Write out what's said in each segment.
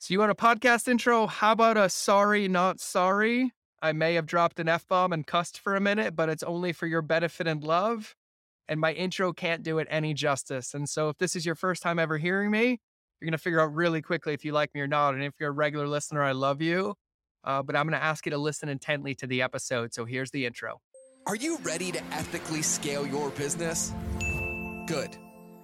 So you want a podcast intro? How about a sorry, not sorry? I may have dropped an F bomb and cussed for a minute, but it's only for your benefit and love. And my intro can't do it any justice. And so if this is your first time ever hearing me, you're going to figure out really quickly if you like me or not. And if you're a regular listener, I love you. Uh, but I'm going to ask you to listen intently to the episode. So here's the intro. Are you ready to ethically scale your business? Good.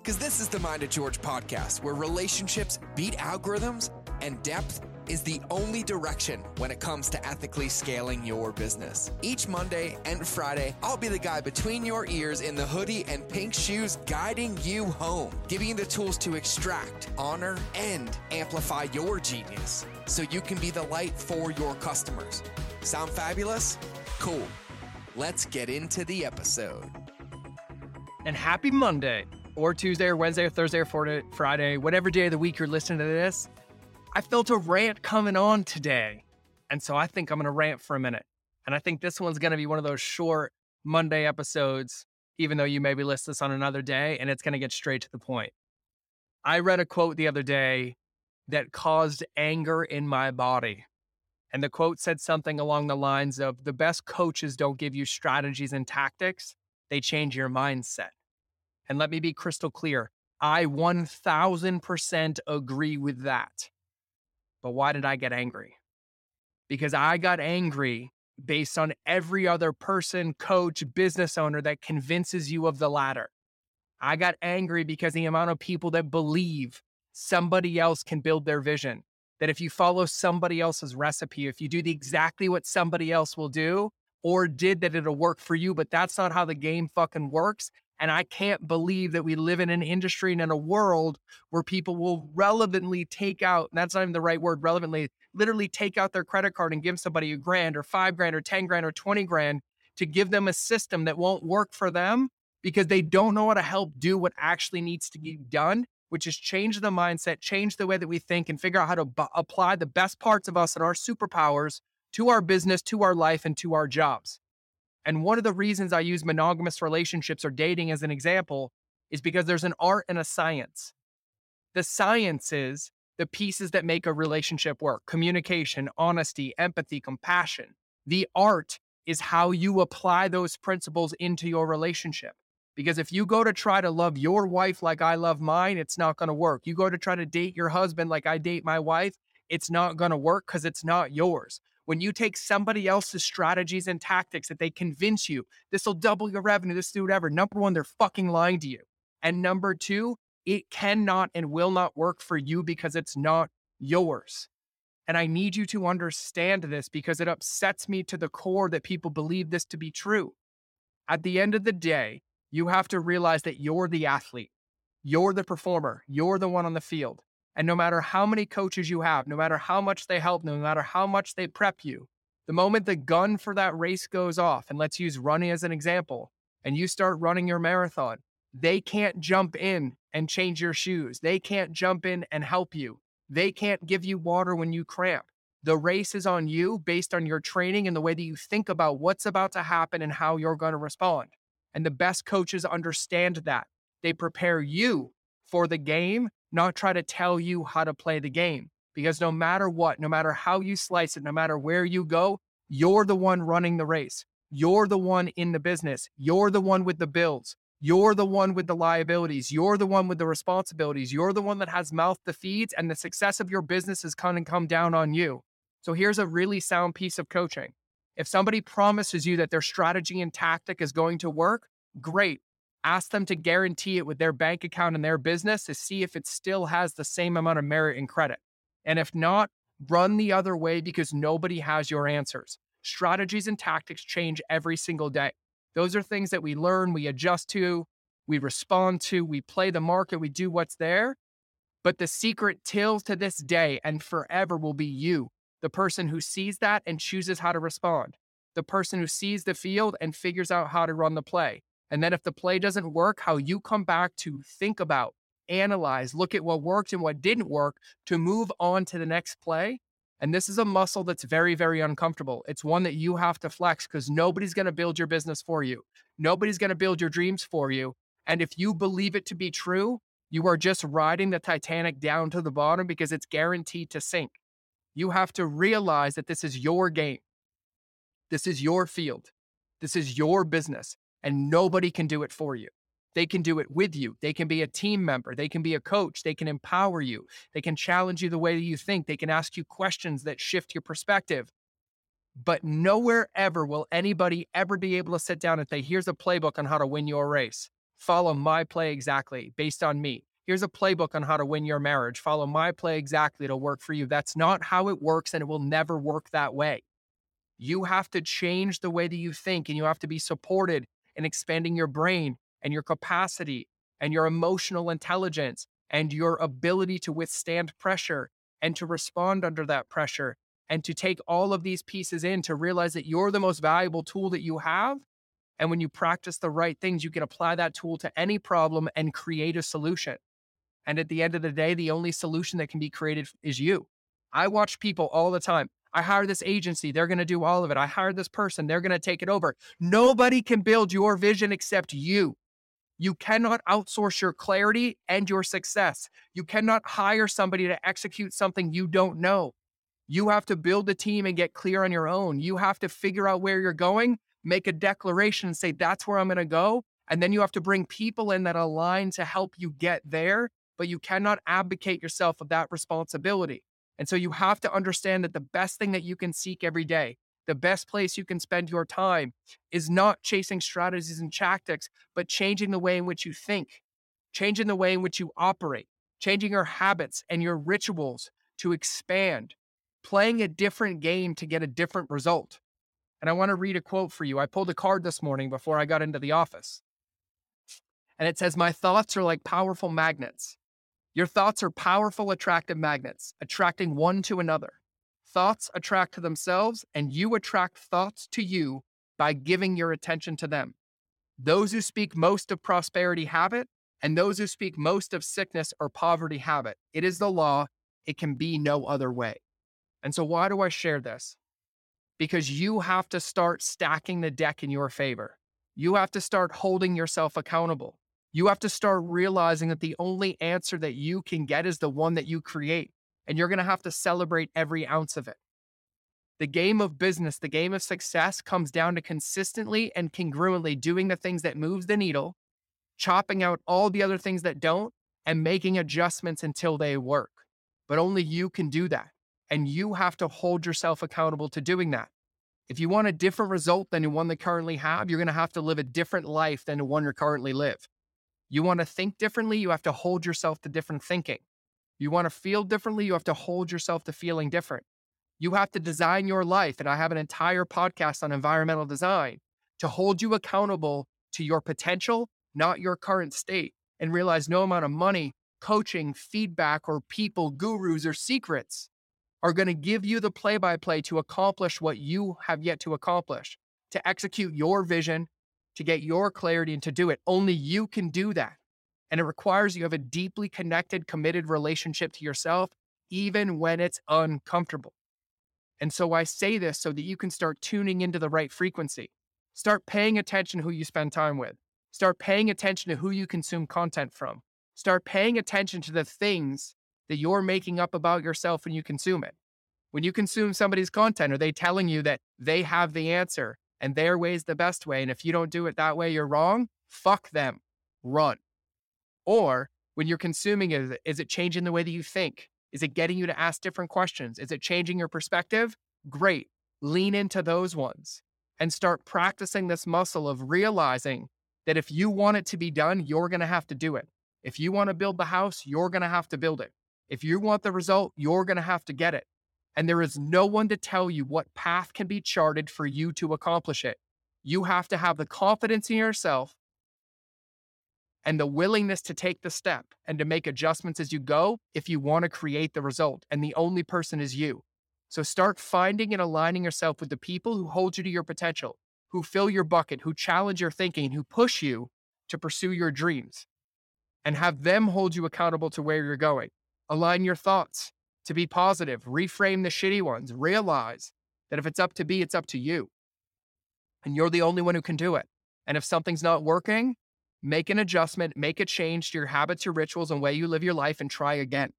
Because this is the Mind of George podcast, where relationships beat algorithms and depth is the only direction when it comes to ethically scaling your business. Each Monday and Friday, I'll be the guy between your ears in the hoodie and pink shoes guiding you home, giving you the tools to extract, honor, and amplify your genius so you can be the light for your customers. Sound fabulous? Cool. Let's get into the episode. And happy Monday, or Tuesday, or Wednesday, or Thursday, or Friday, whatever day of the week you're listening to this. I felt a rant coming on today. And so I think I'm going to rant for a minute. And I think this one's going to be one of those short Monday episodes, even though you maybe list this on another day, and it's going to get straight to the point. I read a quote the other day that caused anger in my body. And the quote said something along the lines of the best coaches don't give you strategies and tactics, they change your mindset. And let me be crystal clear I 1000% agree with that. But why did I get angry? Because I got angry based on every other person, coach, business owner that convinces you of the latter. I got angry because the amount of people that believe somebody else can build their vision. That if you follow somebody else's recipe, if you do the exactly what somebody else will do or did, that it'll work for you. But that's not how the game fucking works. And I can't believe that we live in an industry and in a world where people will relevantly take out, that's not even the right word, relevantly, literally take out their credit card and give somebody a grand or five grand or 10 grand or 20 grand to give them a system that won't work for them because they don't know how to help do what actually needs to be done, which is change the mindset, change the way that we think, and figure out how to b- apply the best parts of us and our superpowers to our business, to our life, and to our jobs. And one of the reasons I use monogamous relationships or dating as an example is because there's an art and a science. The science is the pieces that make a relationship work communication, honesty, empathy, compassion. The art is how you apply those principles into your relationship. Because if you go to try to love your wife like I love mine, it's not going to work. You go to try to date your husband like I date my wife, it's not going to work because it's not yours when you take somebody else's strategies and tactics that they convince you this will double your revenue, this do whatever. Number one, they're fucking lying to you. And number two, it cannot and will not work for you because it's not yours. And I need you to understand this because it upsets me to the core that people believe this to be true. At the end of the day, you have to realize that you're the athlete, you're the performer, you're the one on the field. And no matter how many coaches you have, no matter how much they help, no matter how much they prep you, the moment the gun for that race goes off, and let's use running as an example, and you start running your marathon, they can't jump in and change your shoes. They can't jump in and help you. They can't give you water when you cramp. The race is on you based on your training and the way that you think about what's about to happen and how you're going to respond. And the best coaches understand that. They prepare you for the game not try to tell you how to play the game. Because no matter what, no matter how you slice it, no matter where you go, you're the one running the race. You're the one in the business. You're the one with the bills. You're the one with the liabilities. You're the one with the responsibilities. You're the one that has mouth to feed, and the success of your business is going to come down on you. So here's a really sound piece of coaching. If somebody promises you that their strategy and tactic is going to work, great ask them to guarantee it with their bank account and their business to see if it still has the same amount of merit and credit. And if not, run the other way because nobody has your answers. Strategies and tactics change every single day. Those are things that we learn, we adjust to, we respond to, we play the market, we do what's there. But the secret till to this day and forever will be you, the person who sees that and chooses how to respond, the person who sees the field and figures out how to run the play, and then if the play doesn't work, how you come back to think about, analyze, look at what worked and what didn't work to move on to the next play. And this is a muscle that's very, very uncomfortable. It's one that you have to flex because nobody's going to build your business for you. Nobody's going to build your dreams for you. And if you believe it to be true, You are just riding the Titanic down to the bottom because it's guaranteed to sink. You have to realize that this is your game. This is your field. This is your business, and nobody can do it for you. They can do it with you. They can be a team member. They can be a coach. They can empower you. They can challenge you the way that you think. They can ask you questions that shift your perspective. But nowhere ever will anybody ever be able to sit down and say, here's a playbook on how to win your race. Follow my play exactly based on me. Here's a playbook on how to win your marriage. Follow my play exactly. It'll work for you. That's not how it works, and it will never work that way. You have to change the way that you think, and you have to be supported in expanding your brain and your capacity and your emotional intelligence and your ability to withstand pressure and to respond under that pressure and to take all of these pieces in to realize that you're the most valuable tool that you have. And when you practice the right things, you can apply that tool to any problem and create a solution. And at the end of the day, the only solution that can be created is you. I watch people all the time. I hire this agency, they're going to do all of it. I hired this person, they're going to take it over. Nobody can build your vision except you. You cannot outsource your clarity and your success. You cannot hire somebody to execute something you don't know. You have to build a team and get clear on your own. You have to figure out where you're going, make a declaration and say, that's where I'm going to go. And then you have to bring people in that align to help you get there, but you cannot abdicate yourself of that responsibility. And so you have to understand that the best thing that you can seek every day, the best place you can spend your time is not chasing strategies and tactics, but changing the way in which you think, changing the way in which you operate, changing your habits and your rituals to expand, playing a different game to get a different result. And I want to read a quote for you. I pulled a card this morning before I got into the office. And it says, My thoughts are like powerful magnets. Your thoughts are powerful, attractive magnets, attracting one to another. Thoughts attract to themselves, and you attract thoughts to you by giving your attention to them. Those who speak most of prosperity have it, and those who speak most of sickness or poverty have it. It is the law. It can be no other way. And so, why do I share this? Because you have to start stacking the deck in your favor. You have to start holding yourself accountable. You have to start realizing that the only answer that you can get is the one that you create. And you're going to have to celebrate every ounce of it. The game of business, the game of success comes down to consistently and congruently doing the things that moves the needle, chopping out all the other things that don't, and making adjustments until they work. But only you can do that. And you have to hold yourself accountable to doing that. If you want a different result than the one they currently have, you're going to have to live a different life than the one you currently live. You want to think differently, you have to hold yourself to different thinking. You want to feel differently, you have to hold yourself to feeling different. You have to design your life. And I have an entire podcast on environmental design to hold you accountable to your potential, not your current state, and realize no amount of money, coaching, feedback, or people, gurus, or secrets are going to give you the play by play to accomplish what you have yet to accomplish, to execute your vision, to get your clarity, and to do it. Only you can do that. And it requires you have a deeply connected, committed relationship to yourself, even when it's uncomfortable. And so I say this so that you can start tuning into the right frequency. Start paying attention who you spend time with. Start paying attention to who you consume content from. Start paying attention to the things that you're making up about yourself when you consume it. When you consume somebody's content, are they telling you that they have the answer and their way is the best way? And if you don't do it that way, you're wrong? Fuck them. Run. Or when you're consuming it, is it changing the way that you think? Is it getting you to ask different questions? Is it changing your perspective? Great. Lean into those ones and start practicing this muscle of realizing that if you want it to be done, you're going to have to do it. If you want to build the house, you're going to have to build it. If you want the result, you're going to have to get it. And there is no one to tell you what path can be charted for you to accomplish it. You have to have the confidence in yourself and the willingness to take the step and to make adjustments as you go if you want to create the result. And the only person is you. So start finding and aligning yourself with the people who hold you to your potential, who fill your bucket, who challenge your thinking, who push you to pursue your dreams, and have them hold you accountable to where you're going. Align your thoughts to be positive, reframe the shitty ones, realize that if it's up to be, it's up to you. And you're the only one who can do it. And if something's not working, make an adjustment, make a change to your habits, your rituals, and way you live your life, and try again.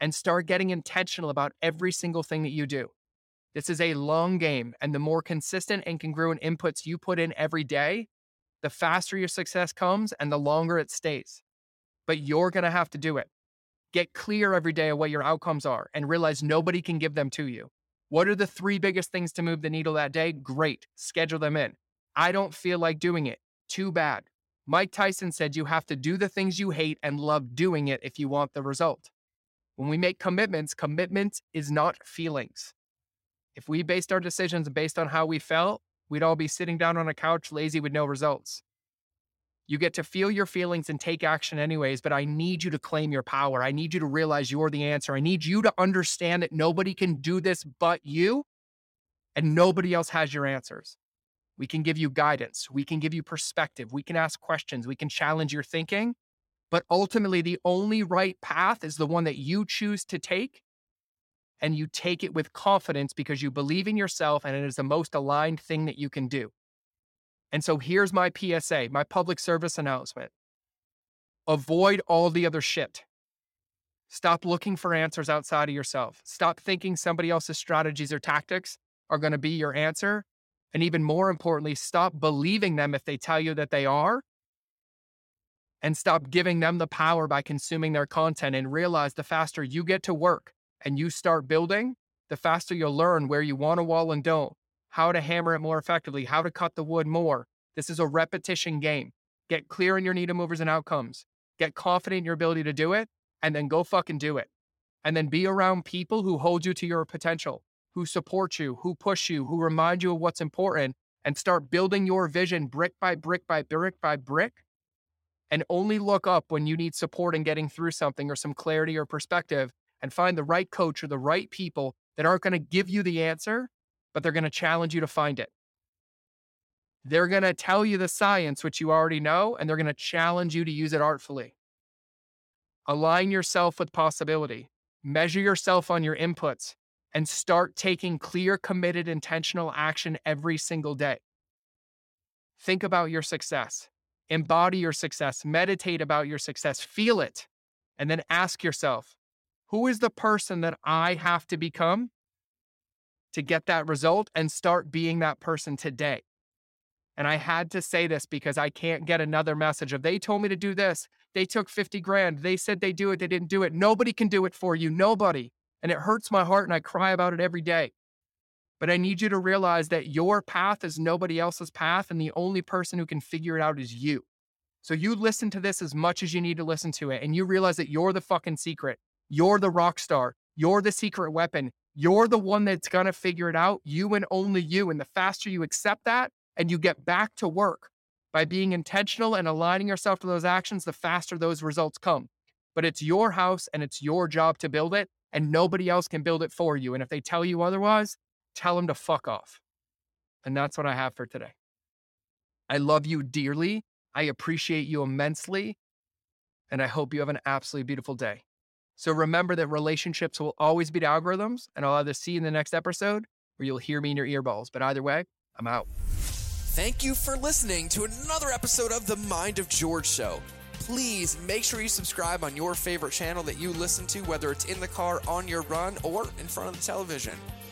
And start getting intentional about every single thing that you do. This is a long game, and the more consistent and congruent inputs you put in every day, the faster your success comes and the longer it stays. But you're going to have to do it. Get clear every day of what your outcomes are and realize nobody can give them to you. What are the three biggest things to move the needle that day? Great. Schedule them in. I don't feel like doing it. Too bad. Mike Tyson said you have to do the things you hate and love doing it if you want the result. When we make commitments, commitment is not feelings. If we based our decisions based on how we felt, we'd all be sitting down on a couch lazy with no results. You get to feel your feelings and take action anyways, but I need you to claim your power. I need you to realize you're the answer. I need you to understand that nobody can do this but you, and nobody else has your answers. We can give you guidance, we can give you perspective, we can ask questions, we can challenge your thinking, but ultimately, the only right path is the one that you choose to take. And you take it with confidence because you believe in yourself and it is the most aligned thing that you can do. And so here's my PSA, my public service announcement avoid all the other shit. Stop looking for answers outside of yourself. Stop thinking somebody else's strategies or tactics are going to be your answer. And even more importantly, stop believing them if they tell you that they are. And stop giving them the power by consuming their content and realize the faster you get to work and you start building, the faster you'll learn where you want to wall and don't, how to hammer it more effectively, how to cut the wood more. This is a repetition game. Get clear on your needle movers and outcomes. Get confident in your ability to do it, and then go fucking do it. And then be around people who hold you to your potential, who support you, who push you, who remind you of what's important, and start building your vision brick by brick by brick by brick. And only look up when you need support in getting through something or some clarity or perspective, and find the right coach or the right people that aren't going to give you the answer, but they're going to challenge you to find it. They're going to tell you the science, which you already know, and they're going to challenge you to use it artfully. Align yourself with possibility, measure yourself on your inputs, and start taking clear, committed, intentional action every single day. Think about your success, embody your success, meditate about your success, feel it, and then ask yourself who is the person that I have to become to get that result and start being that person today. And I had to say this because I can't get another message of they told me to do this. They took 50 grand. They said they do it. They didn't do it. Nobody can do it for you. Nobody. And it hurts my heart and I cry about it every day. But I need you to realize that your path is nobody else's path. And the only person who can figure it out is you. So you listen to this as much as you need to listen to it. And you realize that you're the fucking secret. You're the rock star. You're the secret weapon. You're the one that's going to figure it out, you and only you. And the faster you accept that and you get back to work by being intentional and aligning yourself to those actions, the faster those results come. But it's your house and it's your job to build it, and nobody else can build it for you. And if they tell you otherwise, tell them to fuck off. And that's what I have for today. I love you dearly. I appreciate you immensely. And I hope you have an absolutely beautiful day. So remember that relationships will always beat algorithms, and I'll either see you in the next episode or you'll hear me in your earballs. But either way, I'm out. Thank you for listening to another episode of The Mind of George Show. Please make sure you subscribe on your favorite channel that you listen to, whether it's in the car, on your run, or in front of the television.